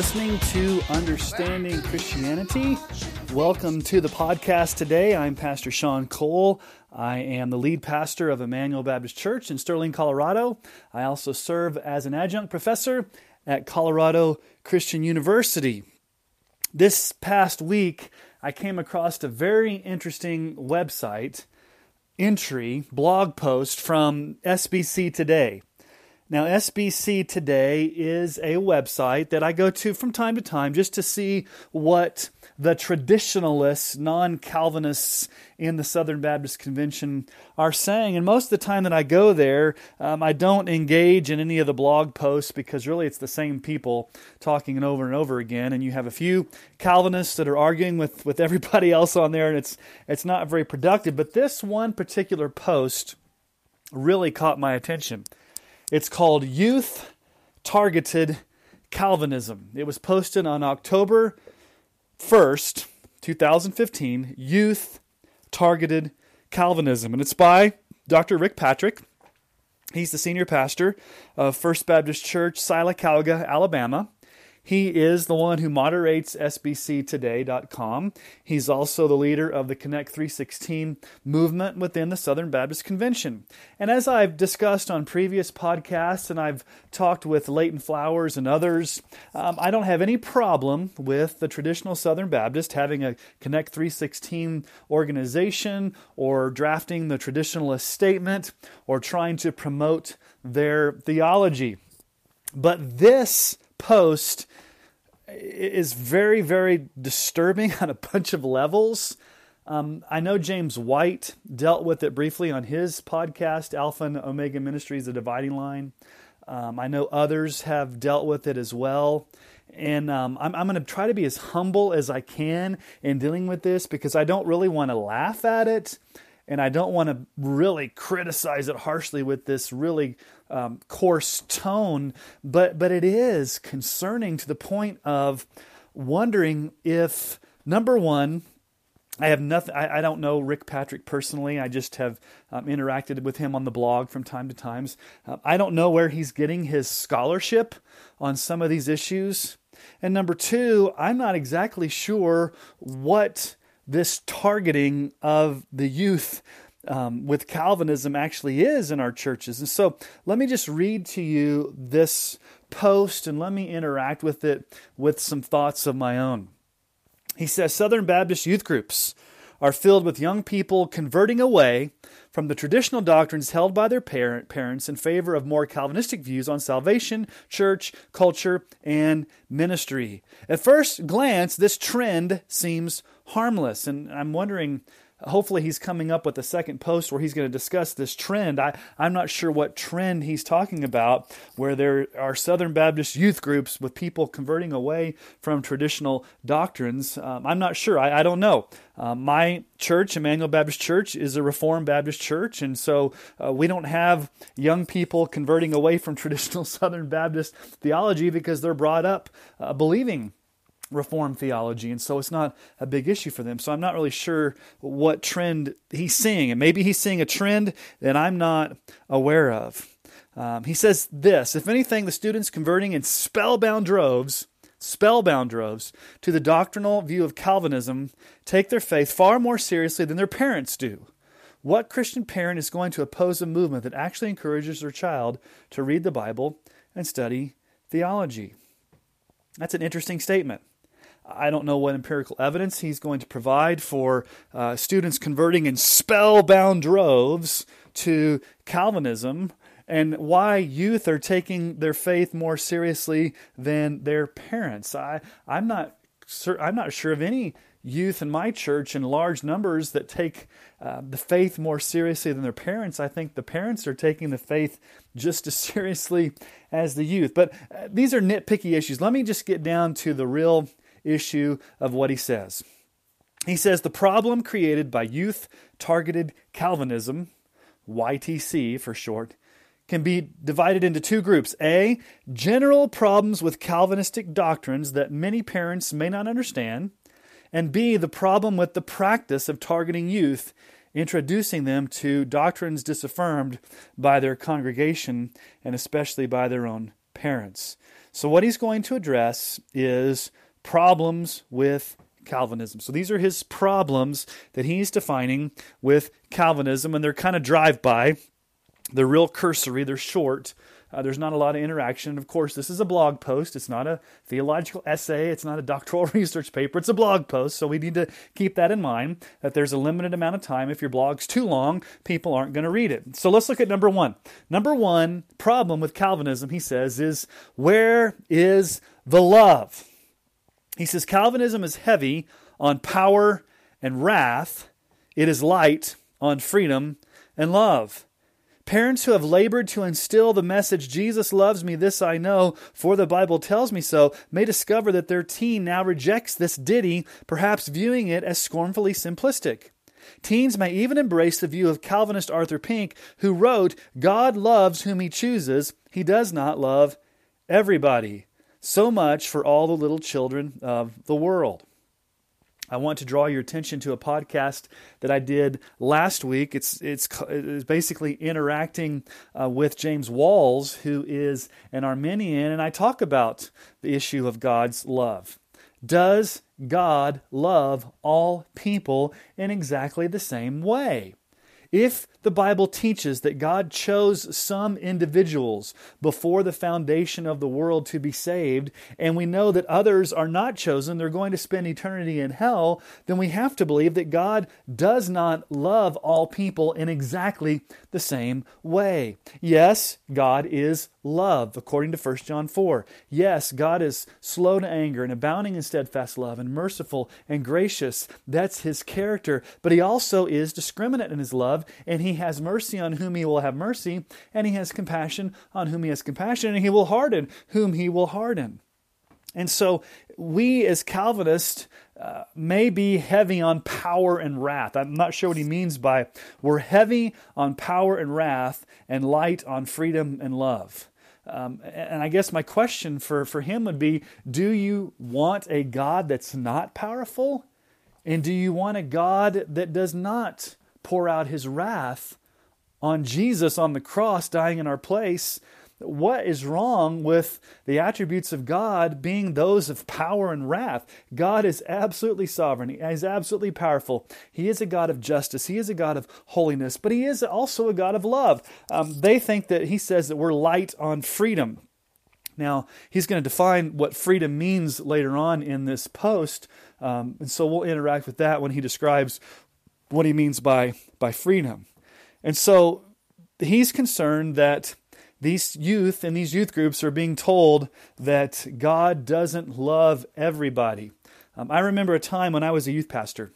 Listening to Understanding Christianity. Welcome to the podcast today. I'm Pastor Sean Cole. I am the lead pastor of Emmanuel Baptist Church in Sterling, Colorado. I also serve as an adjunct professor at Colorado Christian University. This past week, I came across a very interesting website entry, blog post from SBC Today. Now, SBC Today is a website that I go to from time to time just to see what the traditionalists, non Calvinists in the Southern Baptist Convention are saying. And most of the time that I go there, um, I don't engage in any of the blog posts because really it's the same people talking over and over again. And you have a few Calvinists that are arguing with, with everybody else on there, and it's, it's not very productive. But this one particular post really caught my attention. It's called Youth Targeted Calvinism. It was posted on October 1st, 2015, Youth Targeted Calvinism. And it's by Dr. Rick Patrick. He's the senior pastor of First Baptist Church, Sylacauga, Alabama. He is the one who moderates SBCtoday.com. He's also the leader of the Connect 316 movement within the Southern Baptist Convention. And as I've discussed on previous podcasts, and I've talked with Leighton Flowers and others, um, I don't have any problem with the traditional Southern Baptist having a Connect 316 organization or drafting the traditionalist statement or trying to promote their theology. But this post is very, very disturbing on a bunch of levels. Um, I know James White dealt with it briefly on his podcast, Alpha and Omega Ministries, The Dividing Line. Um, I know others have dealt with it as well. And um, I'm, I'm going to try to be as humble as I can in dealing with this because I don't really want to laugh at it and I don't want to really criticize it harshly with this really um, coarse tone, but but it is concerning to the point of wondering if number one. I have nothing. I, I, don't know Rick Patrick personally. I just have um, interacted with him on the blog from time to times. Uh, I don't know where he's getting his scholarship on some of these issues. And number two, I'm not exactly sure what this targeting of the youth um, with Calvinism actually is in our churches. And so let me just read to you this post and let me interact with it with some thoughts of my own. He says Southern Baptist youth groups are filled with young people converting away from the traditional doctrines held by their parent, parents in favor of more Calvinistic views on salvation, church, culture, and ministry. At first glance, this trend seems harmless, and I'm wondering hopefully he's coming up with a second post where he's going to discuss this trend. I, I'm not sure what trend he's talking about, where there are Southern Baptist youth groups with people converting away from traditional doctrines. Um, I'm not sure. I, I don't know. Uh, my church, Emmanuel Baptist Church, is a Reformed Baptist church, and so uh, we don't have young people converting away from traditional Southern Baptist theology because they're brought up uh, believing Reformed theology, and so it's not a big issue for them. So I'm not really sure what trend he's seeing, and maybe he's seeing a trend that I'm not aware of. Um, he says this If anything, the students converting in spellbound droves, spellbound droves, to the doctrinal view of Calvinism take their faith far more seriously than their parents do. What Christian parent is going to oppose a movement that actually encourages their child to read the Bible and study theology? That's an interesting statement. I don't know what empirical evidence he's going to provide for uh, students converting in spellbound droves to Calvinism and why youth are taking their faith more seriously than their parents. I, I'm not I'm not sure of any youth in my church in large numbers that take uh, the faith more seriously than their parents. I think the parents are taking the faith just as seriously as the youth. But uh, these are nitpicky issues. Let me just get down to the real issue of what he says. He says the problem created by youth targeted Calvinism, YTC for short, can be divided into two groups. A, general problems with Calvinistic doctrines that many parents may not understand, and B, the problem with the practice of targeting youth, introducing them to doctrines disaffirmed by their congregation and especially by their own parents. So, what he's going to address is problems with Calvinism. So, these are his problems that he's defining with Calvinism, and they're kind of drive by. They're real cursory, they're short, uh, there's not a lot of interaction. Of course, this is a blog post. It's not a theological essay. It's not a doctoral research paper. It's a blog post. So we need to keep that in mind that there's a limited amount of time. If your blog's too long, people aren't going to read it. So let's look at number one. Number one problem with Calvinism, he says, is where is the love? He says Calvinism is heavy on power and wrath, it is light on freedom and love. Parents who have labored to instill the message, Jesus loves me, this I know, for the Bible tells me so, may discover that their teen now rejects this ditty, perhaps viewing it as scornfully simplistic. Teens may even embrace the view of Calvinist Arthur Pink, who wrote, God loves whom he chooses, he does not love everybody. So much for all the little children of the world. I want to draw your attention to a podcast that I did last week. It's it's, it's basically interacting uh, with James Walls, who is an Arminian, and I talk about the issue of God's love. Does God love all people in exactly the same way? If the Bible teaches that God chose some individuals before the foundation of the world to be saved, and we know that others are not chosen, they're going to spend eternity in hell, then we have to believe that God does not love all people in exactly the same way. Yes, God is love, according to 1 John 4. Yes, God is slow to anger and abounding in steadfast love and merciful and gracious. That's his character. But he also is discriminate in his love, and he he has mercy on whom he will have mercy, and he has compassion on whom he has compassion, and he will harden whom he will harden. And so we as Calvinists uh, may be heavy on power and wrath. I'm not sure what he means by we're heavy on power and wrath and light on freedom and love. Um, and I guess my question for, for him would be do you want a God that's not powerful? And do you want a God that does not pour out his wrath on Jesus on the cross, dying in our place. What is wrong with the attributes of God being those of power and wrath? God is absolutely sovereign. He is absolutely powerful. He is a God of justice. He is a God of holiness, but He is also a God of love. Um, they think that He says that we're light on freedom. Now, he's going to define what freedom means later on in this post, um, and so we'll interact with that when he describes what he means by, by freedom. And so he's concerned that these youth and these youth groups are being told that God doesn't love everybody. Um, I remember a time when I was a youth pastor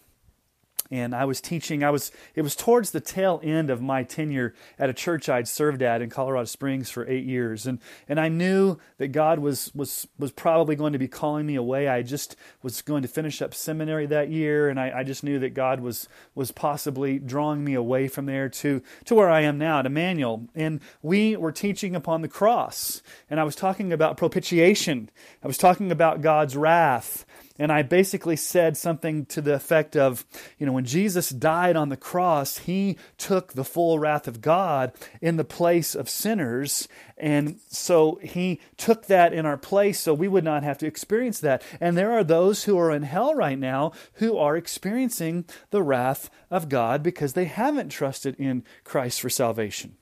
and I was teaching. I was it was towards the tail end of my tenure at a church I'd served at in Colorado Springs for eight years, and and I knew that God was was was probably going to be calling me away. I just was going to finish up seminary that year, and I, I just knew that God was was possibly drawing me away from there to to where I am now at Emmanuel. And we were teaching upon the cross, and I was talking about propitiation. I was talking about God's wrath and I basically said something to the effect of, you know, when Jesus died on the cross, he took the full wrath of God in the place of sinners. And so he took that in our place so we would not have to experience that. And there are those who are in hell right now who are experiencing the wrath of God because they haven't trusted in Christ for salvation.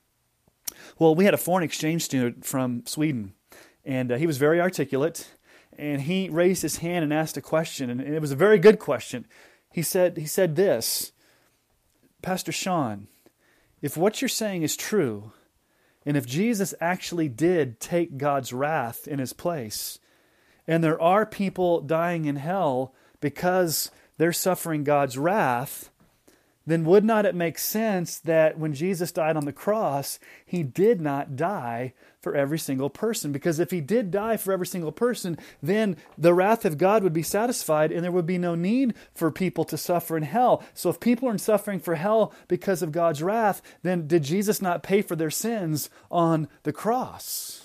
Well, we had a foreign exchange student from Sweden, and uh, he was very articulate and he raised his hand and asked a question, and it was a very good question. He said, he said this, Pastor Sean, if what you're saying is true, and if Jesus actually did take God's wrath in his place, and there are people dying in hell because they're suffering God's wrath, then would not it make sense that when Jesus died on the cross, he did not die for every single person? Because if he did die for every single person, then the wrath of God would be satisfied and there would be no need for people to suffer in hell. So if people are suffering for hell because of God's wrath, then did Jesus not pay for their sins on the cross?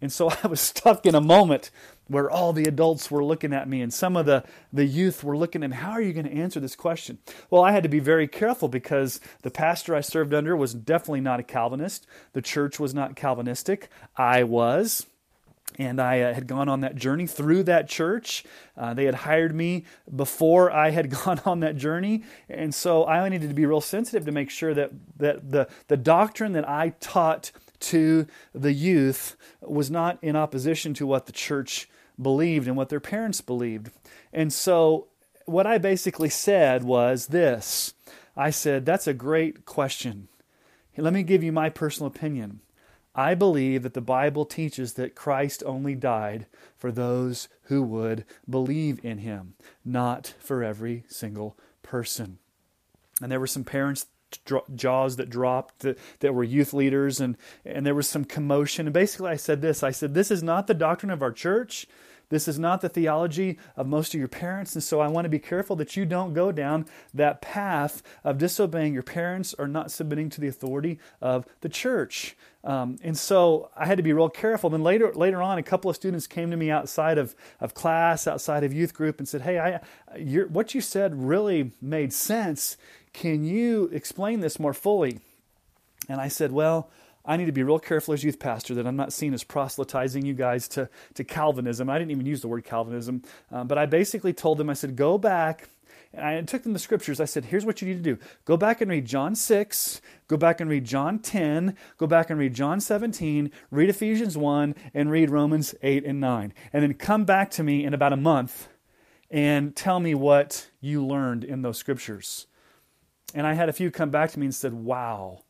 And so I was stuck in a moment where all the adults were looking at me and some of the, the youth were looking at me. How are you going to answer this question? Well, I had to be very careful because the pastor I served under was definitely not a Calvinist. The church was not Calvinistic. I was. And I uh, had gone on that journey through that church. Uh, they had hired me before I had gone on that journey. And so I needed to be real sensitive to make sure that, that the, the doctrine that I taught to the youth was not in opposition to what the church believed and what their parents believed. And so what I basically said was this I said, That's a great question. Let me give you my personal opinion. I believe that the Bible teaches that Christ only died for those who would believe in him, not for every single person. And there were some parents jaws that dropped that, that were youth leaders and and there was some commotion and basically I said this I said this is not the doctrine of our church this is not the theology of most of your parents, and so I want to be careful that you don't go down that path of disobeying your parents or not submitting to the authority of the church. Um, and so I had to be real careful. Then later, later on, a couple of students came to me outside of, of class, outside of youth group, and said, "Hey, I, what you said really made sense. Can you explain this more fully?" And I said, "Well." I need to be real careful as youth pastor that I'm not seen as proselytizing you guys to, to Calvinism. I didn't even use the word Calvinism, um, but I basically told them, I said, go back. And I took them the scriptures. I said, here's what you need to do go back and read John 6, go back and read John 10, go back and read John 17, read Ephesians 1, and read Romans 8 and 9. And then come back to me in about a month and tell me what you learned in those scriptures. And I had a few come back to me and said, wow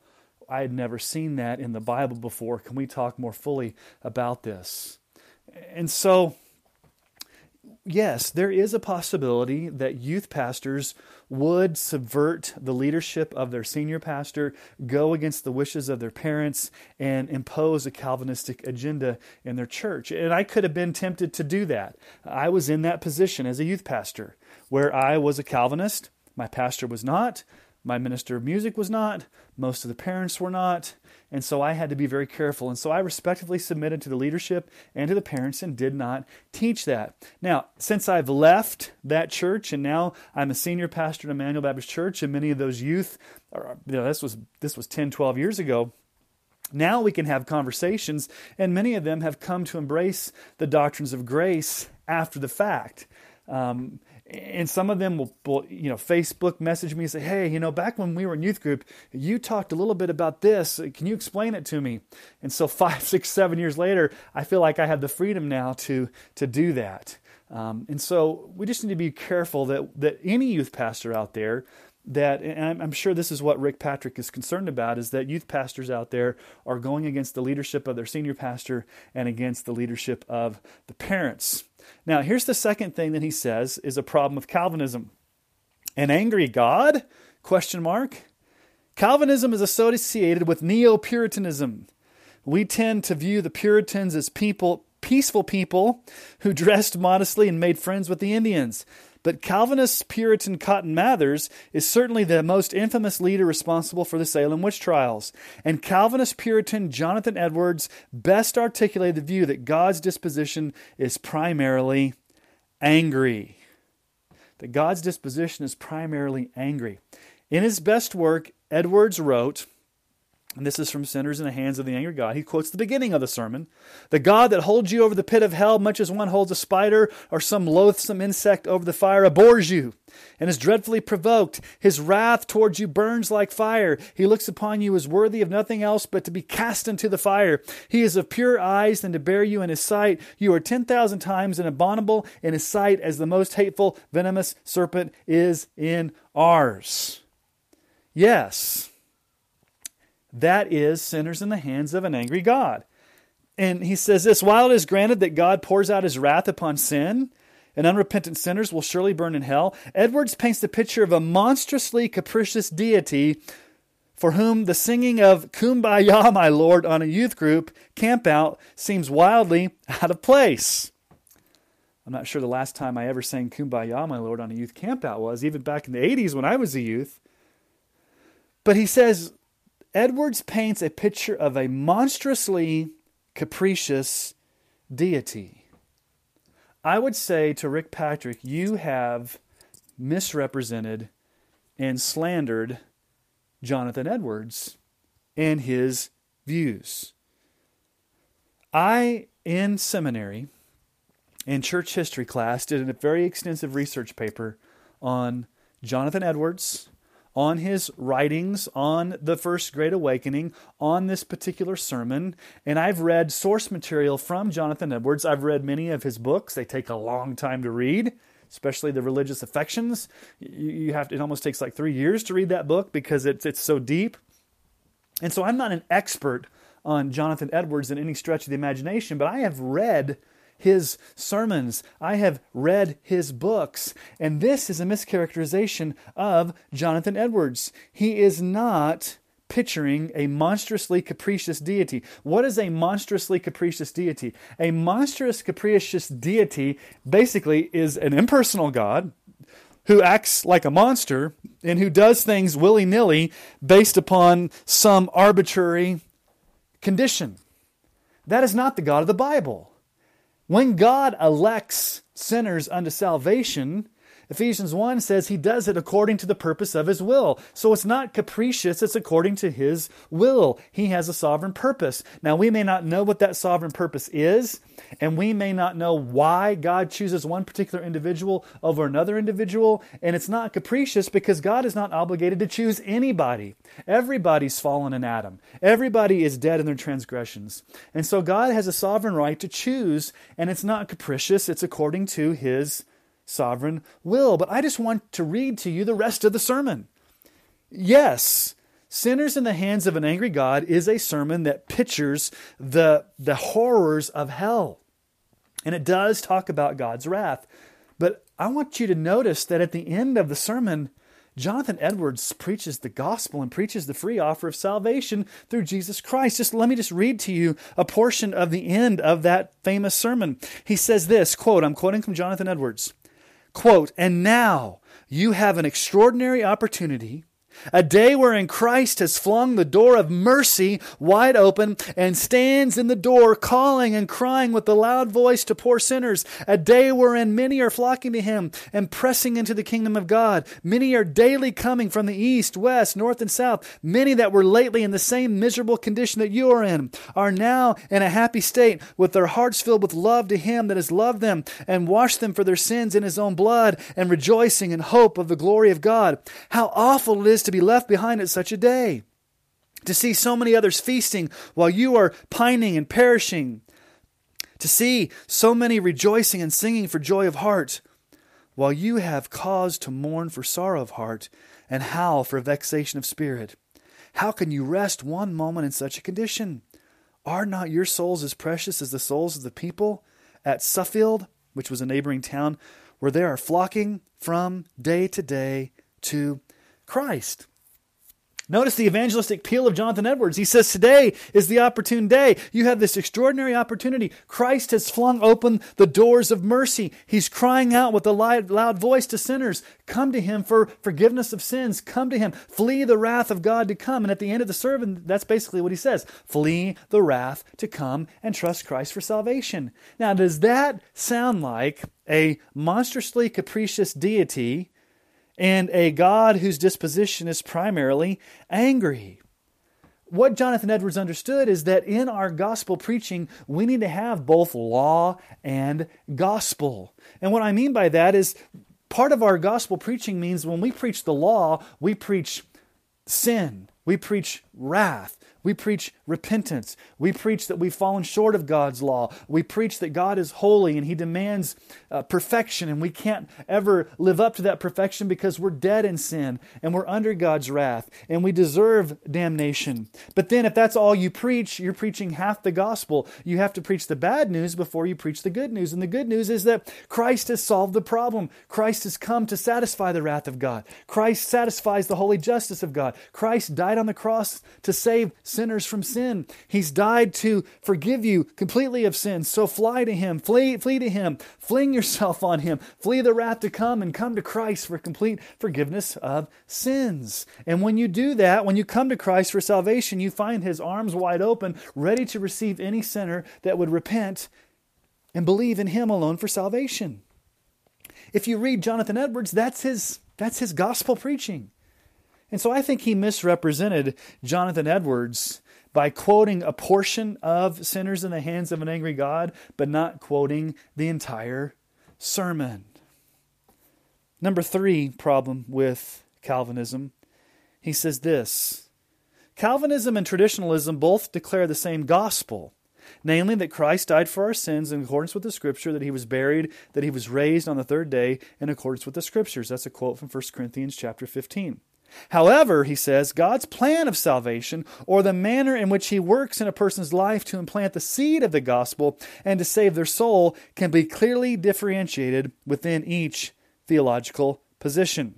I had never seen that in the Bible before. Can we talk more fully about this? And so, yes, there is a possibility that youth pastors would subvert the leadership of their senior pastor, go against the wishes of their parents, and impose a Calvinistic agenda in their church. And I could have been tempted to do that. I was in that position as a youth pastor where I was a Calvinist, my pastor was not. My minister of music was not, most of the parents were not, and so I had to be very careful. And so I respectfully submitted to the leadership and to the parents and did not teach that. Now, since I've left that church and now I'm a senior pastor at Emmanuel Baptist Church, and many of those youth, you know, this was this was 10, 12 years ago. Now we can have conversations, and many of them have come to embrace the doctrines of grace after the fact. Um, and some of them will, you know facebook message me and say hey you know back when we were in youth group you talked a little bit about this. Can you explain it to me? And so five six seven years later i feel like i have the freedom now to to do that. Um, and so we just need to be careful that that any youth pastor out there that and I'm sure this is what Rick Patrick is concerned about is that youth pastors out there are going against the leadership of their senior pastor and against the leadership of the parents. Now, here's the second thing that he says is a problem with Calvinism. An angry God? Question mark. Calvinism is associated with neo-Puritanism. We tend to view the Puritans as people peaceful people who dressed modestly and made friends with the Indians. But Calvinist Puritan Cotton Mather's is certainly the most infamous leader responsible for the Salem witch trials. And Calvinist Puritan Jonathan Edwards best articulated the view that God's disposition is primarily angry. That God's disposition is primarily angry. In his best work, Edwards wrote, and this is from Sinners in the Hands of the Angry God. He quotes the beginning of the sermon. The God that holds you over the pit of hell, much as one holds a spider or some loathsome insect over the fire, abhors you and is dreadfully provoked. His wrath towards you burns like fire. He looks upon you as worthy of nothing else but to be cast into the fire. He is of pure eyes than to bear you in his sight. You are ten thousand times an abominable in his sight as the most hateful, venomous serpent is in ours. Yes. That is sinners in the hands of an angry God. And he says this while it is granted that God pours out his wrath upon sin, and unrepentant sinners will surely burn in hell, Edwards paints the picture of a monstrously capricious deity for whom the singing of Kumbaya, my Lord, on a youth group campout seems wildly out of place. I'm not sure the last time I ever sang Kumbaya, my Lord, on a youth campout was, even back in the 80s when I was a youth. But he says Edwards paints a picture of a monstrously capricious deity. I would say to Rick Patrick, you have misrepresented and slandered Jonathan Edwards and his views. I, in seminary, in church history class, did a very extensive research paper on Jonathan Edwards, on his writings on the First Great Awakening, on this particular sermon. And I've read source material from Jonathan Edwards. I've read many of his books. They take a long time to read, especially the religious affections. You have to, it almost takes like three years to read that book because it's, it's so deep. And so I'm not an expert on Jonathan Edwards in any stretch of the imagination, but I have read his sermons. I have read his books. And this is a mischaracterization of Jonathan Edwards. He is not picturing a monstrously capricious deity. What is a monstrously capricious deity? A monstrous capricious deity basically is an impersonal God who acts like a monster and who does things willy nilly based upon some arbitrary condition. That is not the God of the Bible. When God elects sinners unto salvation, Ephesians 1 says he does it according to the purpose of his will. So it's not capricious, it's according to his will. He has a sovereign purpose. Now, we may not know what that sovereign purpose is, and we may not know why God chooses one particular individual over another individual, and it's not capricious because God is not obligated to choose anybody. Everybody's fallen in Adam. Everybody is dead in their transgressions. And so God has a sovereign right to choose, and it's not capricious, it's according to his sovereign will. But I just want to read to you the rest of the sermon. Yes, Sinners in the Hands of an Angry God is a sermon that pictures the, the horrors of hell. And it does talk about God's wrath. But I want you to notice that at the end of the sermon, Jonathan Edwards preaches the gospel and preaches the free offer of salvation through Jesus Christ. Just let me just read to you a portion of the end of that famous sermon. He says this, quote, I'm quoting from Jonathan Edwards. Quote, and now you have an extraordinary opportunity a day wherein Christ has flung the door of mercy wide open and stands in the door calling and crying with a loud voice to poor sinners. A day wherein many are flocking to him and pressing into the kingdom of God. Many are daily coming from the east, west, north, and south. Many that were lately in the same miserable condition that you are in are now in a happy state with their hearts filled with love to him that has loved them and washed them for their sins in his own blood and rejoicing in hope of the glory of God. How awful it is to to be left behind at such a day. To see so many others feasting while you are pining and perishing. To see so many rejoicing and singing for joy of heart, while you have cause to mourn for sorrow of heart and howl for vexation of spirit. How can you rest one moment in such a condition? Are not your souls as precious as the souls of the people at Suffield, which was a neighboring town, where they are flocking from day to day to Christ. Notice the evangelistic appeal of Jonathan Edwards. He says, Today is the opportune day. You have this extraordinary opportunity. Christ has flung open the doors of mercy. He's crying out with a loud voice to sinners Come to him for forgiveness of sins. Come to him. Flee the wrath of God to come. And at the end of the sermon, that's basically what he says Flee the wrath to come and trust Christ for salvation. Now, does that sound like a monstrously capricious deity? And a God whose disposition is primarily angry. What Jonathan Edwards understood is that in our gospel preaching, we need to have both law and gospel. And what I mean by that is part of our gospel preaching means when we preach the law, we preach sin, we preach wrath, we preach repentance. We preach that we've fallen short of God's law. We preach that God is holy and He demands uh, perfection, and we can't ever live up to that perfection because we're dead in sin and we're under God's wrath and we deserve damnation. But then, if that's all you preach, you're preaching half the gospel. You have to preach the bad news before you preach the good news. And the good news is that Christ has solved the problem. Christ has come to satisfy the wrath of God. Christ satisfies the holy justice of God. Christ died on the cross to save sinners from sin. He's died to forgive you completely of sin. So fly to him, flee, flee to him, fling yourself on him, flee the wrath to come, and come to Christ for complete forgiveness of sins. And when you do that, when you come to Christ for salvation, you find his arms wide open, ready to receive any sinner that would repent and believe in him alone for salvation. If you read Jonathan Edwards, that's his that's his gospel preaching. And so I think he misrepresented Jonathan Edwards by quoting a portion of Sinners in the Hands of an Angry God, but not quoting the entire sermon. Number three problem with Calvinism, he says this Calvinism and traditionalism both declare the same gospel, namely that Christ died for our sins in accordance with the Scripture, that he was buried, that he was raised on the third day in accordance with the Scriptures. That's a quote from 1 Corinthians chapter 15. However, he says, God's plan of salvation, or the manner in which he works in a person's life to implant the seed of the gospel and to save their soul, can be clearly differentiated within each theological position.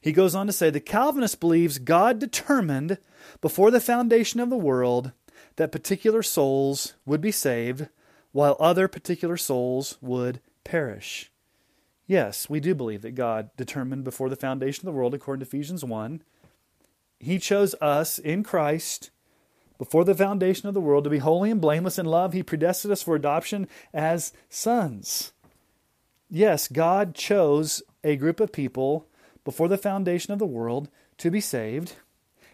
He goes on to say the Calvinist believes God determined before the foundation of the world that particular souls would be saved, while other particular souls would perish. Yes, we do believe that God determined before the foundation of the world, according to Ephesians 1. He chose us in Christ before the foundation of the world to be holy and blameless in love. He predestined us for adoption as sons. Yes, God chose a group of people before the foundation of the world to be saved.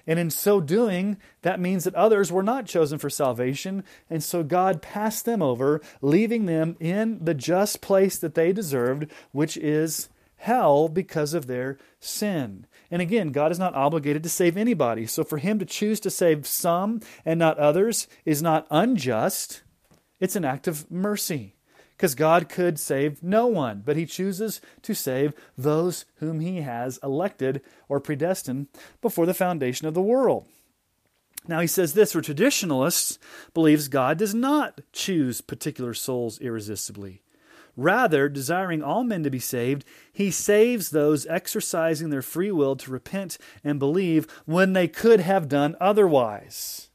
And in so doing, that means that others were not chosen for salvation. And so God passed them over, leaving them in the just place that they deserved, which is hell because of their sin. And again, God is not obligated to save anybody. So for Him to choose to save some and not others is not unjust, it's an act of mercy because God could save no one, but He chooses to save those whom He has elected or predestined before the foundation of the world. Now he says this for traditionalists believes God does not choose particular souls irresistibly. Rather, desiring all men to be saved, he saves those exercising their free will to repent and believe when they could have done otherwise.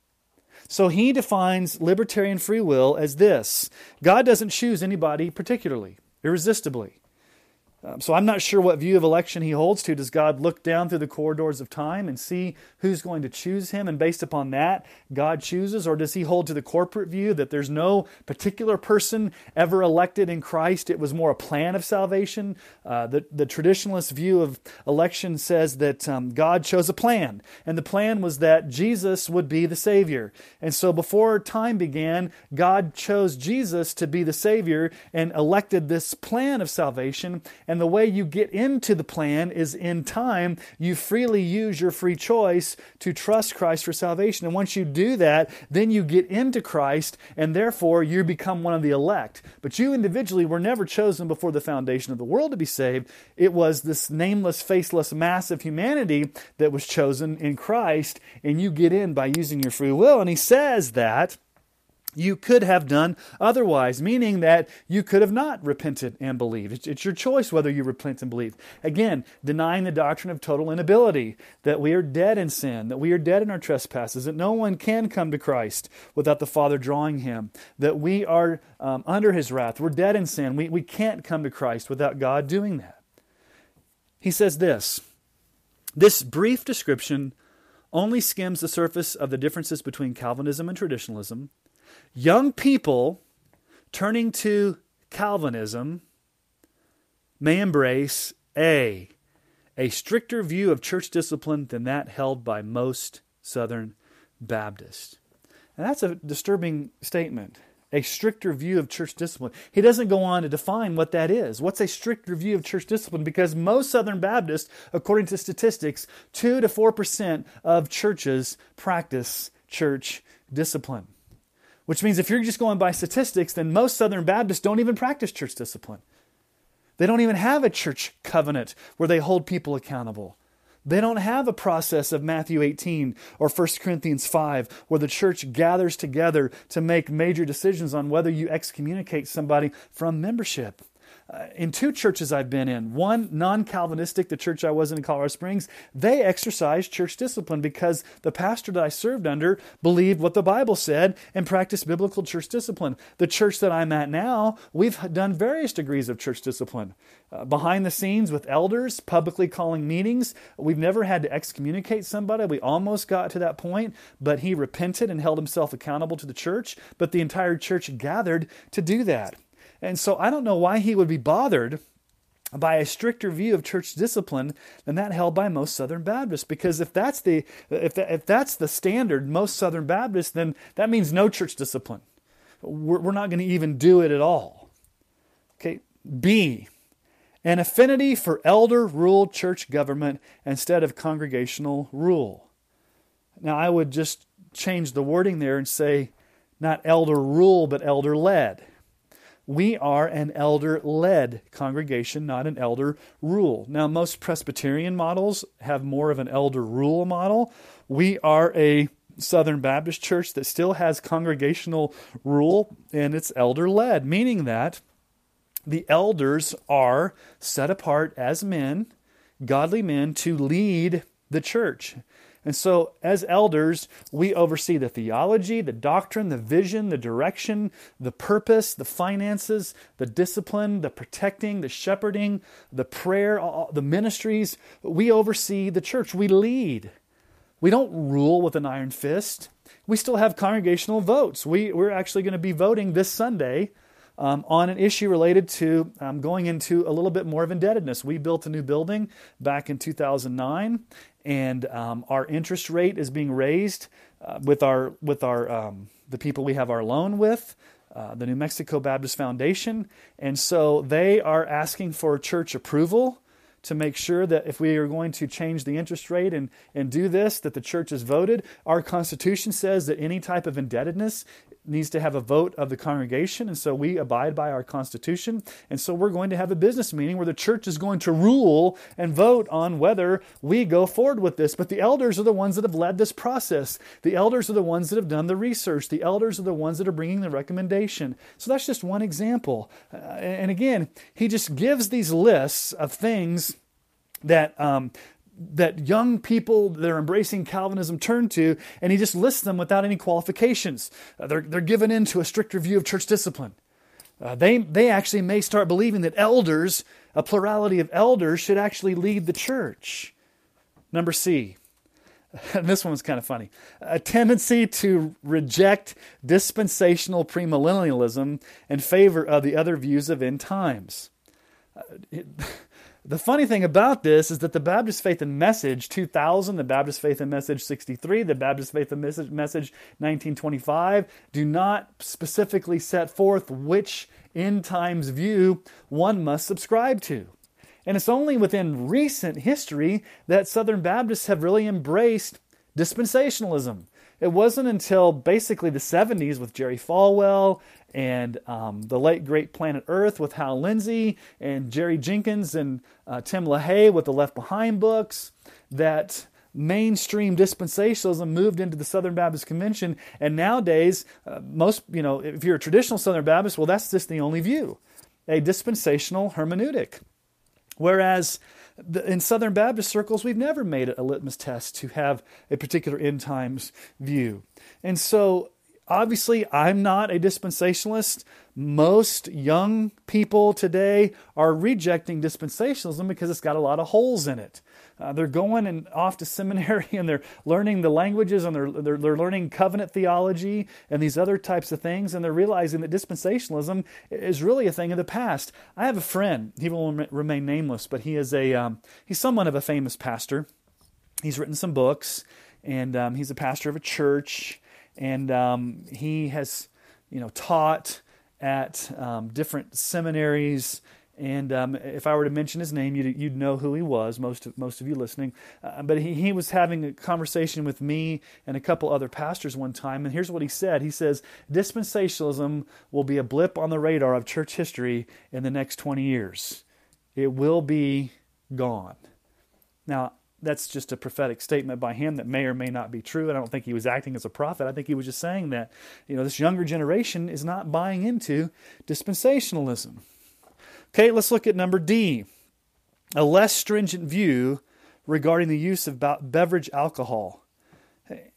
So he defines libertarian free will as this God doesn't choose anybody particularly, irresistibly. Um, so I'm not sure what view of election he holds to. Does God look down through the corridors of time and see who's going to choose him, and based upon that, God chooses? Or does he hold to the corporate view that there's no particular person ever elected in Christ? It was more a plan of salvation. Uh, the, the traditionalist view of election says that um, God chose a plan, and the plan was that Jesus would be the Savior. And so before time began, God chose Jesus to be the Savior and elected this plan of salvation and the way you get into the plan is in time, you freely use your free choice to trust Christ for salvation. And once you do that, then you get into Christ, and therefore you become one of the elect. But you individually were never chosen before the foundation of the world to be saved. It was this nameless, faceless mass of humanity that was chosen in Christ, and you get in by using your free will. And he says that you could have done otherwise, meaning that you could have not repented and believed. It's, it's, your choice whether you repent and believe. Again, denying the doctrine of total inability, that we are dead in sin, that we are dead in our trespasses, that no one can come to Christ without the Father drawing him, that we are um, under his wrath, we're dead in sin, we, we can't come to Christ without God doing that. He says this this brief description only skims the surface of the differences between Calvinism and traditionalism Young people turning to Calvinism may embrace A, a stricter view of church discipline than that held by most Southern Baptists. And that's a disturbing statement. A stricter view of church discipline. He doesn't go on to define what that is. What's a stricter view of church discipline? Because most Southern Baptists, according to statistics, 2 to 4% of churches practice church discipline. Which means if you're just going by statistics, then most Southern Baptists don't even practice church discipline. They don't even have a church covenant where they hold people accountable. They don't have a process of Matthew 18 or 1 Corinthians 5 where the church gathers together to make major decisions on whether you excommunicate somebody from membership. Uh, in two churches I've been in, one non Calvinistic, the church I was in in Colorado Springs, they exercised church discipline because the pastor that I served under believed what the Bible said and practiced biblical church discipline. The church that I'm at now, we've done various degrees of church discipline. Uh, behind the scenes with elders, publicly calling meetings. We've never had to excommunicate somebody. We almost got to that point, but he repented and held himself accountable to the church. But the entire church gathered to do that. And so I don't know why he would be bothered by a stricter view of church discipline than that held by most Southern Baptists. Because if that's the if, if that's the standard, most Southern Baptists, then that means no church discipline. We're, we're not going to even do it at all. Okay. B. An affinity for elder ruled church government instead of congregational rule. Now, I would just change the wording there and say not elder rule, but elder led. We are an elder led congregation, not an elder rule. Now, most Presbyterian models have more of an elder rule model. We are a Southern Baptist church that still has congregational rule and it's elder led, meaning that the elders are set apart as men, godly men, to lead the church. And so, as elders, we oversee the theology, the doctrine, the vision, the direction, the purpose, the finances, the discipline, the protecting, the shepherding, the prayer, the ministries. We oversee the church. We lead. We don't rule with an iron fist. We still have congregational votes. We, we're actually going to be voting this Sunday um, on an issue related to um, going into a little bit more of indebtedness. We built a new building back in 2009, and um, our interest rate is being raised uh, with our with our um, the people we have our loan with. Uh, the New Mexico Baptist Foundation, and so they are asking for church approval to make sure that if we are going to change the interest rate and, and do this, that the church has voted. Our Constitution says that any type of indebtedness needs to have a vote of the congregation, and so we abide by our constitution. And so we're going to have a business meeting where the church is going to rule and vote on whether we go forward with this. But the elders are the ones that have led this process. The elders are the ones that have done the research. The elders are the ones that are bringing the recommendation. So that's just one example. Uh, and again, he just gives these lists of things that um, that young people that are embracing Calvinism turn to, and he just lists them without any qualifications. Uh, they're, they're given into a stricter view of church discipline. Uh, they, they actually may start believing that elders, a plurality of elders, should actually lead the church. Number C, and this one's kind of funny a tendency to reject dispensational premillennialism in favor of the other views of end times. Uh, it, the funny thing about this is that the Baptist Faith and Message 2000, the Baptist Faith and Message 63, the Baptist Faith and Message, message 1925 do not specifically set forth which end times view one must subscribe to. And it's only within recent history that Southern Baptists have really embraced dispensationalism. It wasn't until basically the 70s with Jerry Falwell and um, the late great Planet Earth with Hal Lindsey and Jerry Jenkins and uh, Tim LaHaye with the Left Behind books that mainstream dispensationalism moved into the Southern Baptist Convention. And nowadays, uh, most, you know, if you're a traditional Southern Baptist, well, that's just the only view a dispensational hermeneutic. Whereas in Southern Baptist circles, we've never made it a litmus test to have a particular end times view. And so Obviously, I'm not a dispensationalist. Most young people today are rejecting dispensationalism because it's got a lot of holes in it. Uh, they're going and off to seminary and they're learning the languages and they're, they're, they're learning covenant theology and these other types of things, and they're realizing that dispensationalism is really a thing of the past. I have a friend, he will remain nameless, but he is a um, he's somewhat of a famous pastor. He's written some books, and um, he's a pastor of a church and um, he has, you know, taught at um, different seminaries. And um, if I were to mention his name, you'd, you'd, know who he was. Most of most of you listening, uh, but he, he was having a conversation with me and a couple other pastors one time, and here's what he said. He says dispensationalism will be a blip on the radar of church history in the next 20 years. It will be gone. Now, that's just a prophetic statement by him that may or may not be true. And I don't think he was acting as a prophet. I think he was just saying that, you know, this younger generation is not buying into dispensationalism. Okay, let's look at number D a less stringent view regarding the use of beverage alcohol.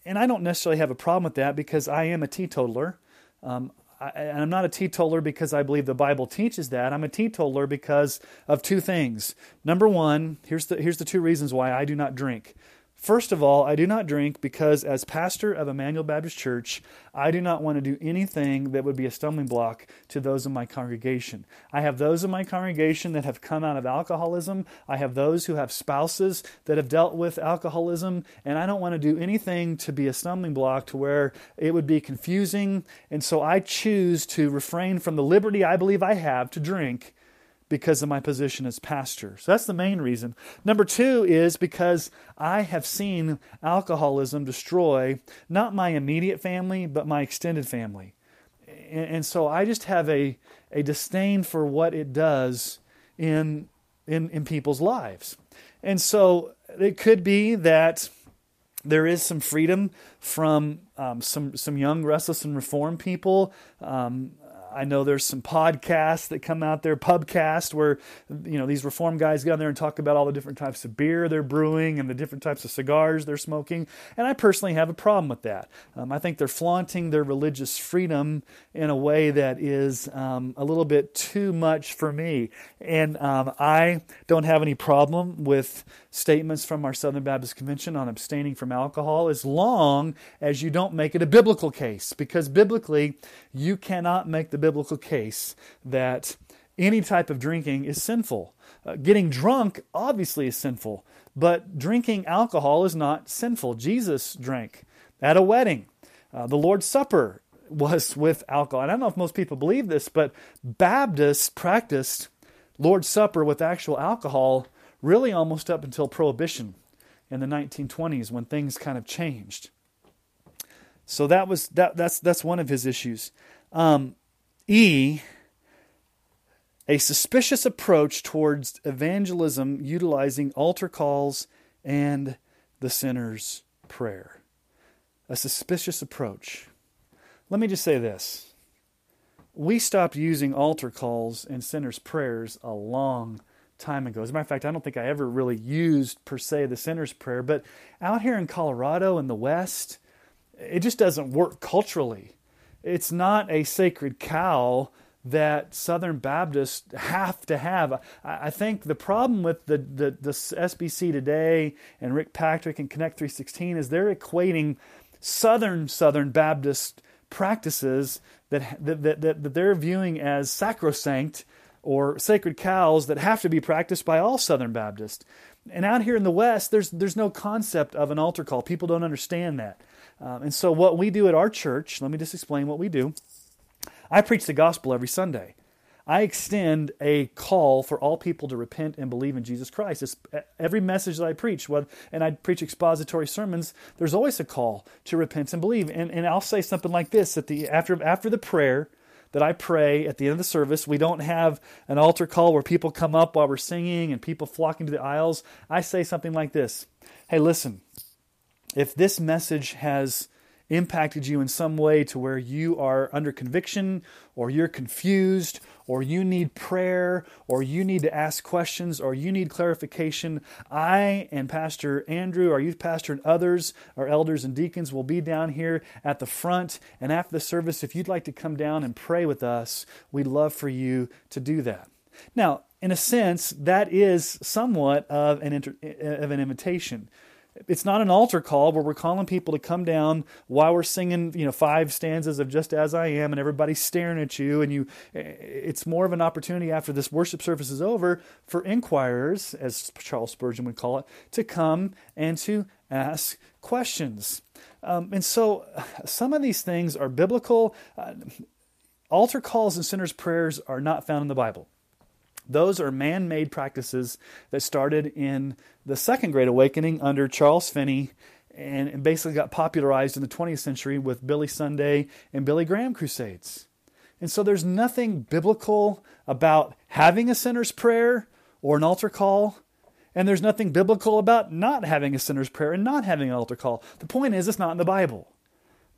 And I don't necessarily have a problem with that because I am a teetotaler. Um, I, and I'm not a teetotaler because I believe the Bible teaches that. I'm a teetotaler because of two things. Number one, here's the, here's the two reasons why I do not drink. First of all, I do not drink because, as pastor of Emmanuel Baptist Church, I do not want to do anything that would be a stumbling block to those in my congregation. I have those in my congregation that have come out of alcoholism. I have those who have spouses that have dealt with alcoholism, and I don't want to do anything to be a stumbling block to where it would be confusing. And so I choose to refrain from the liberty I believe I have to drink because of my position as pastor. So that's the main reason. Number two is because I have seen alcoholism destroy not my immediate family, but my extended family. And, so I just have a, a disdain for what it does in, in, in people's lives. And so it could be that there is some freedom from um, some some young restless and reformed people. Um, I know there's some podcasts that come out there, pubcast, where you know these reform guys get on there and talk about all the different types of beer they're brewing and the different types of cigars they're smoking. And I personally have a problem with that. Um, I think they're flaunting their religious freedom in a way that is um, a little bit too much for me. And um, I don't have any problem with statements from our Southern Baptist Convention on abstaining from alcohol as long as you don't make it a biblical case, because biblically you cannot make the biblical case that any type of drinking is sinful. Uh, getting drunk obviously is sinful, but drinking alcohol is not sinful. Jesus drank at a wedding. Uh, the Lord's Supper was with alcohol. And I don't know if most people believe this, but Baptists practiced Lord's Supper with actual alcohol really almost up until Prohibition in the 1920s when things kind of changed. So that was that that's that's one of his issues. Um, e a suspicious approach towards evangelism utilizing altar calls and the sinner's prayer. A suspicious approach. Let me just say this. We stopped using altar calls and sinner's prayers a long time ago. As a matter of fact, I don't think I ever really used per se the sinner's prayer, but out here in Colorado in the West, it just doesn't work culturally. It's not a sacred cow that Southern Baptists have to have. I think the problem with the, the, the SBC today and Rick Patrick and Connect 316 is they're equating Southern Southern Baptist practices that, that, that, that they're viewing as sacrosanct or sacred cows that have to be practiced by all Southern Baptists. And out here in the West, there's, there's no concept of an altar call. People don't understand that. Um, and so, what we do at our church, let me just explain what we do. I preach the gospel every Sunday. I extend a call for all people to repent and believe in Jesus Christ. It's every message that I preach, and I preach expository sermons, there's always a call to repent and believe. And, and I'll say something like this at the after after the prayer that I pray at the end of the service. We don't have an altar call where people come up while we're singing and people flocking to the aisles. I say something like this Hey, listen, if this message has impacted you in some way to where you are under conviction or you're confused or you need prayer or you need to ask questions or you need clarification, I and Pastor Andrew, our youth pastor, and others, our elders and deacons will be down here at the front. And after the service, if you'd like to come down and pray with us, we'd love for you to do that. Now, in a sense, that is somewhat of an, inter- of an invitation it's not an altar call where we're calling people to come down while we're singing, you know, five stanzas of Just As I Am and everybody's staring at you. And you, it's more of an opportunity after this worship service is over for inquirers, as Charles Spurgeon would call it, to come and to ask questions. Um, and so some of these things are biblical. Uh, altar calls and sinners' prayers are not found in the Bible. Those are man made practices that started in the Second Great Awakening under Charles Finney and basically got popularized in the 20th century with Billy Sunday and Billy Graham crusades. And so there's nothing biblical about having a sinner's prayer or an altar call. And there's nothing biblical about not having a sinner's prayer and not having an altar call. The point is, it's not in the Bible.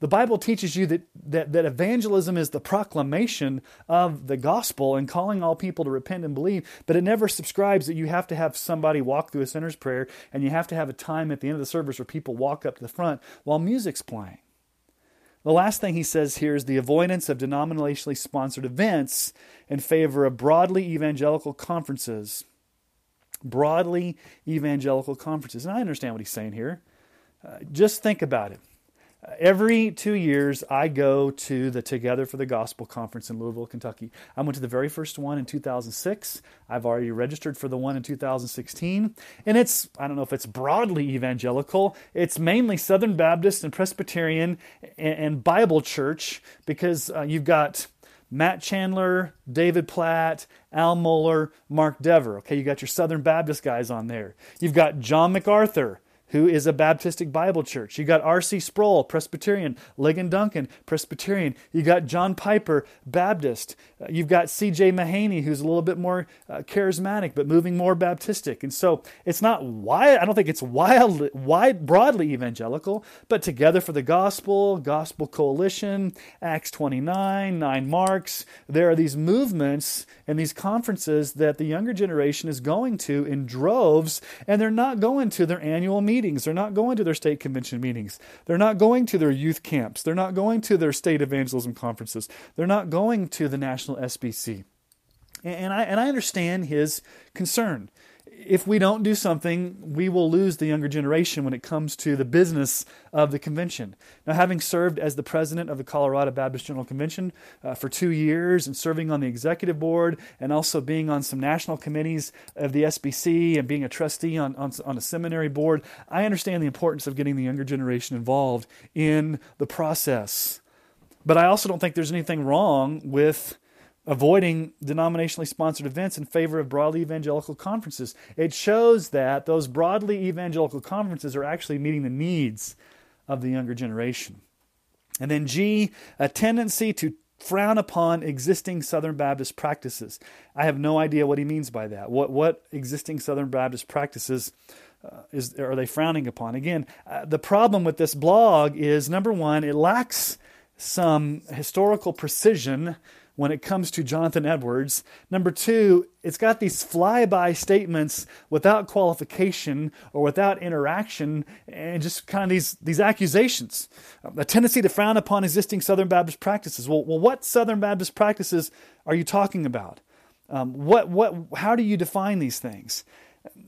The Bible teaches you that, that, that evangelism is the proclamation of the gospel and calling all people to repent and believe, but it never subscribes that you have to have somebody walk through a sinner's prayer and you have to have a time at the end of the service where people walk up to the front while music's playing. The last thing he says here is the avoidance of denominationally sponsored events in favor of broadly evangelical conferences. Broadly evangelical conferences. And I understand what he's saying here. Uh, just think about it. Every two years, I go to the Together for the Gospel conference in Louisville, Kentucky. I went to the very first one in 2006. I've already registered for the one in 2016. And it's, I don't know if it's broadly evangelical, it's mainly Southern Baptist and Presbyterian and, Bible church because uh, you've got Matt Chandler, David Platt, Al Mohler, Mark Dever. Okay, you got your Southern Baptist guys on there. You've got John MacArthur who is a Baptistic Bible church. You got R.C. Sproul, Presbyterian, Ligon Duncan, Presbyterian. You got John Piper, Baptist. Uh, you've got C.J. Mahaney, who's a little bit more uh, charismatic, but moving more Baptistic. And so it's not wide, I don't think it's wildly, wide, broadly evangelical, but Together for the Gospel, Gospel Coalition, Acts 29, Nine Marks. There are these movements and these conferences that the younger generation is going to in droves, and they're not going to their annual meetings meetings. They're not going to their state convention meetings. They're not going to their youth camps. They're not going to their state evangelism conferences. They're not going to the national SBC. And I, and I understand his concern if we don't do something, we will lose the younger generation when it comes to the business of the convention. Now, having served as the president of the Colorado Baptist General Convention uh, for two years and serving on the executive board and also being on some national committees of the SBC and being a trustee on, on, on a seminary board, I understand the importance of getting the younger generation involved in the process. But I also don't think there's anything wrong with avoiding denominationally sponsored events in favor of broadly evangelical conferences. It shows that those broadly evangelical conferences are actually meeting the needs of the younger generation. And then G, a tendency to frown upon existing Southern Baptist practices. I have no idea what he means by that. What what existing Southern Baptist practices uh, is are they frowning upon? Again, uh, the problem with this blog is number one, it lacks some historical precision when it comes to Jonathan Edwards. Number two, it's got these flyby statements without qualification or without interaction and just kind of these, these accusations. A tendency to frown upon existing Southern Baptist practices. Well, well what Southern Baptist practices are you talking about? Um, what, what, how do you define these things?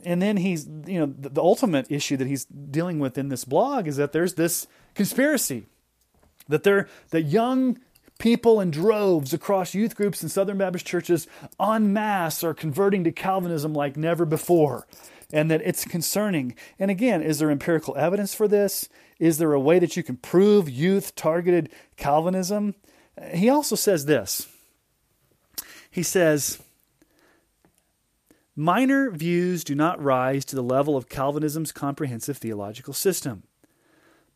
And then he's, you know, the, the ultimate issue that he's dealing with in this blog is that there's this conspiracy that they're that young People in droves across youth groups and Southern Baptist churches en masse are converting to Calvinism like never before, and that it's concerning. And again, is there empirical evidence for this? Is there a way that you can prove youth targeted Calvinism? He also says this. He says, Minor views do not rise to the level of Calvinism's comprehensive theological system.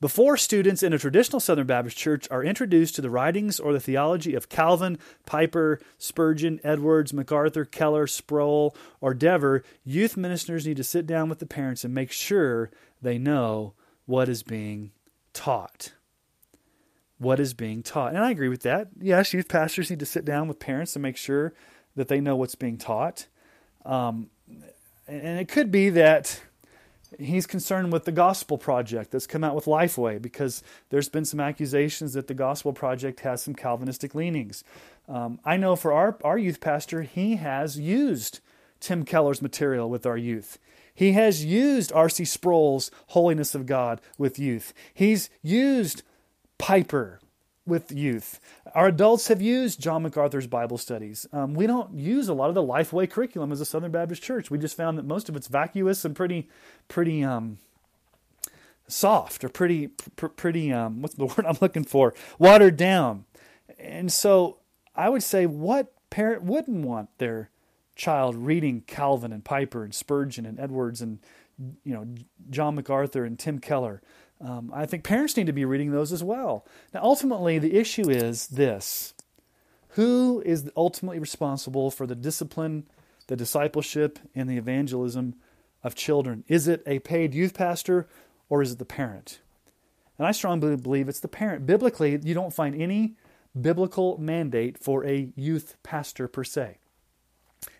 Before students in a traditional Southern Baptist church are introduced to the writings or the theology of Calvin, Piper, Spurgeon, Edwards, MacArthur, Keller, Sproul, or Dever, youth ministers need to sit down with the parents and make sure they know what is being taught. What is being taught. And I agree with that. Yes, youth pastors need to sit down with parents and make sure that they know what's being taught. Um, and it could be that he's concerned with the Gospel Project that's come out with Lifeway because there's been some accusations that the Gospel Project has some Calvinistic leanings. Um, I know for our, our youth pastor, he has used Tim Keller's material with our youth. He has used R.C. Sproul's Holiness of God with youth. He's used Piper with youth. Our adults have used John MacArthur's Bible studies. Um, we don't use a lot of the Lifeway curriculum as a Southern Baptist church. We just found that most of it's vacuous and pretty, pretty um, soft or pretty, pr- pretty. Um, what's the word I'm looking for? Watered down. And so I would say, what parent wouldn't want their child reading Calvin and Piper and Spurgeon and Edwards and you know John MacArthur and Tim Keller? Um, I think parents need to be reading those as well. Now, ultimately, the issue is this who is ultimately responsible for the discipline, the discipleship, and the evangelism of children? Is it a paid youth pastor or is it the parent? And I strongly believe it's the parent. Biblically, you don't find any biblical mandate for a youth pastor per se.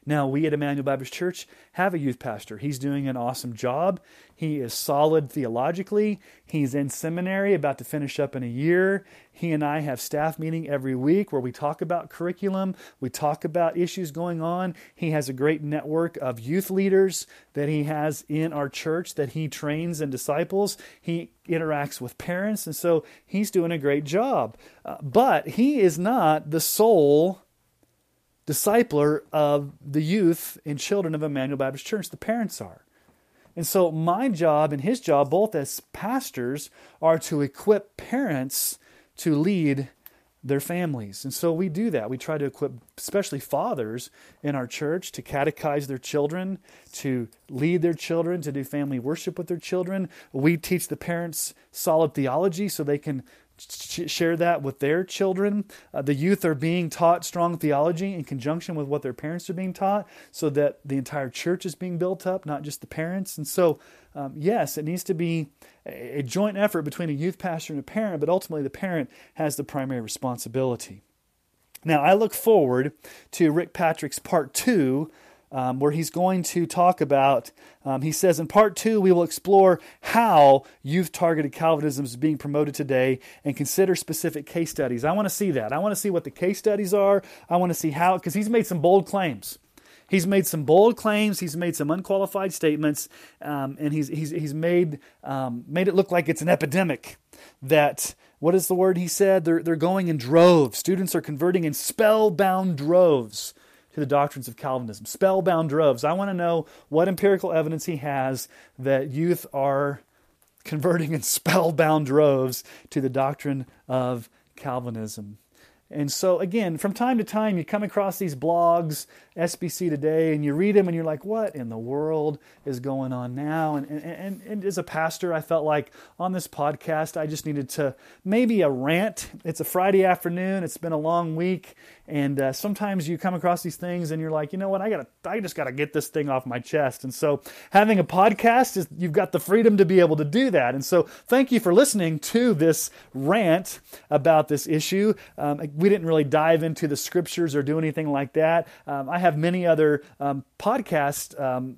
Now, we at Emmanuel Baptist Church have a youth pastor. He's doing an awesome job. He is solid theologically. He's in seminary, about to finish up in a year. He and I have staff meeting every week where we talk about curriculum, we talk about issues going on. He has a great network of youth leaders that he has in our church that he trains and disciples. He interacts with parents, and so he's doing a great job. Uh, but he is not the sole discipler of the youth and children of Emmanuel Baptist Church. The parents are. And so, my job and his job, both as pastors, are to equip parents to lead their families. And so we do that. We try to equip, especially fathers in our church, to catechize their children, to lead their children, to do family worship with their children. We teach the parents solid theology so they can share that with their children. Uh, the youth are being taught strong theology in conjunction with what their parents are being taught, so that the entire church is being built up, not just the parents. And so, um, yes, it needs to be a, a joint effort between a youth pastor and a parent, but ultimately the parent has the primary responsibility. Now, I look forward to Rick Patrick's part two um, where he's going to talk about, um, he says, in part two, we will explore how youth targeted Calvinism is being promoted today and consider specific case studies. I want to see that. I want to see what the case studies are. I want to see how, because he's made some bold claims. He's made some bold claims. He's made some unqualified statements, um, and he's he's he's made um, made it look like it's an epidemic. That what is the word he said? They're they're going in droves. Students are converting in spellbound droves to the doctrines of Calvinism. Spellbound droves. I want to know what empirical evidence he has that youth are converting in spellbound droves to the doctrine of Calvinism. And so, again, from time to time, you come across these blogs, SBC Today, and you read them and you're like, what in the world is going on now? And, and, and, as a pastor, I felt like on this podcast, I just needed to maybe a rant. It's a Friday afternoon, it's been a long week, and uh, sometimes you come across these things and you're like, you know what, I gotta, I just gotta get this thing off my chest. And so having a podcast is, you've got the freedom to be able to do that. And so thank you for listening to this rant about this issue. Um, we didn't really dive into the scriptures or do anything like that. Um, I have many other um, podcast um,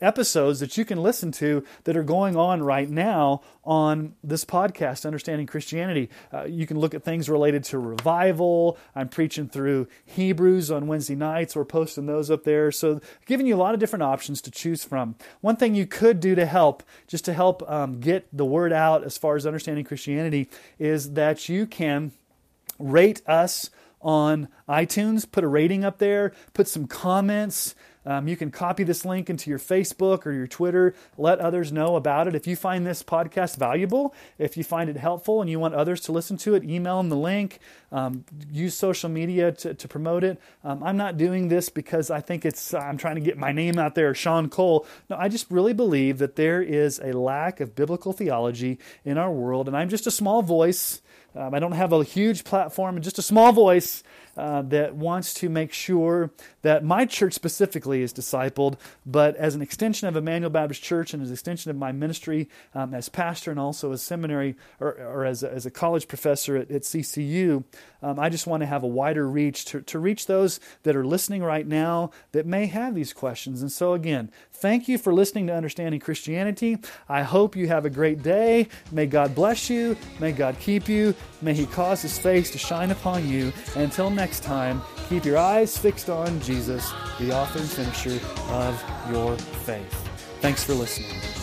episodes that you can listen to that are going on right now on this podcast, Understanding Christianity. Uh, you can look at things related to revival. I'm preaching through Hebrews on Wednesday nights. We're posting those up there. So, giving you a lot of different options to choose from. One thing you could do to help, just to help um, get the word out as far as understanding Christianity, is that you can rate us on iTunes, put a rating up there, put some comments. Um, you can copy this link into your Facebook or your Twitter. Let others know about it. If you find this podcast valuable, if you find it helpful and you want others to listen to it, email them the link. Um, use social media to, to promote it. Um, I'm not doing this because I think it's, I'm trying to get my name out there, Sean Cole. No, I just really believe that there is a lack of biblical theology in our world, and I'm just a small voice. Um, I don't have a huge platform, just a small voice uh, that wants to make sure that my church specifically is discipled, but as an extension of Emmanuel Baptist Church and as an extension of my ministry um, as pastor and also as seminary or, or as, a, as a college professor at, at CCU, um, I just want to have a wider reach to, to reach those that are listening right now that may have these questions. And so, again, thank you for listening to Understanding Christianity. I hope you have a great day. May God bless you. May God keep you. May He cause His face to shine upon you. And until next next time, keep your eyes fixed on Jesus, the author and finisher of your faith. Thanks for listening.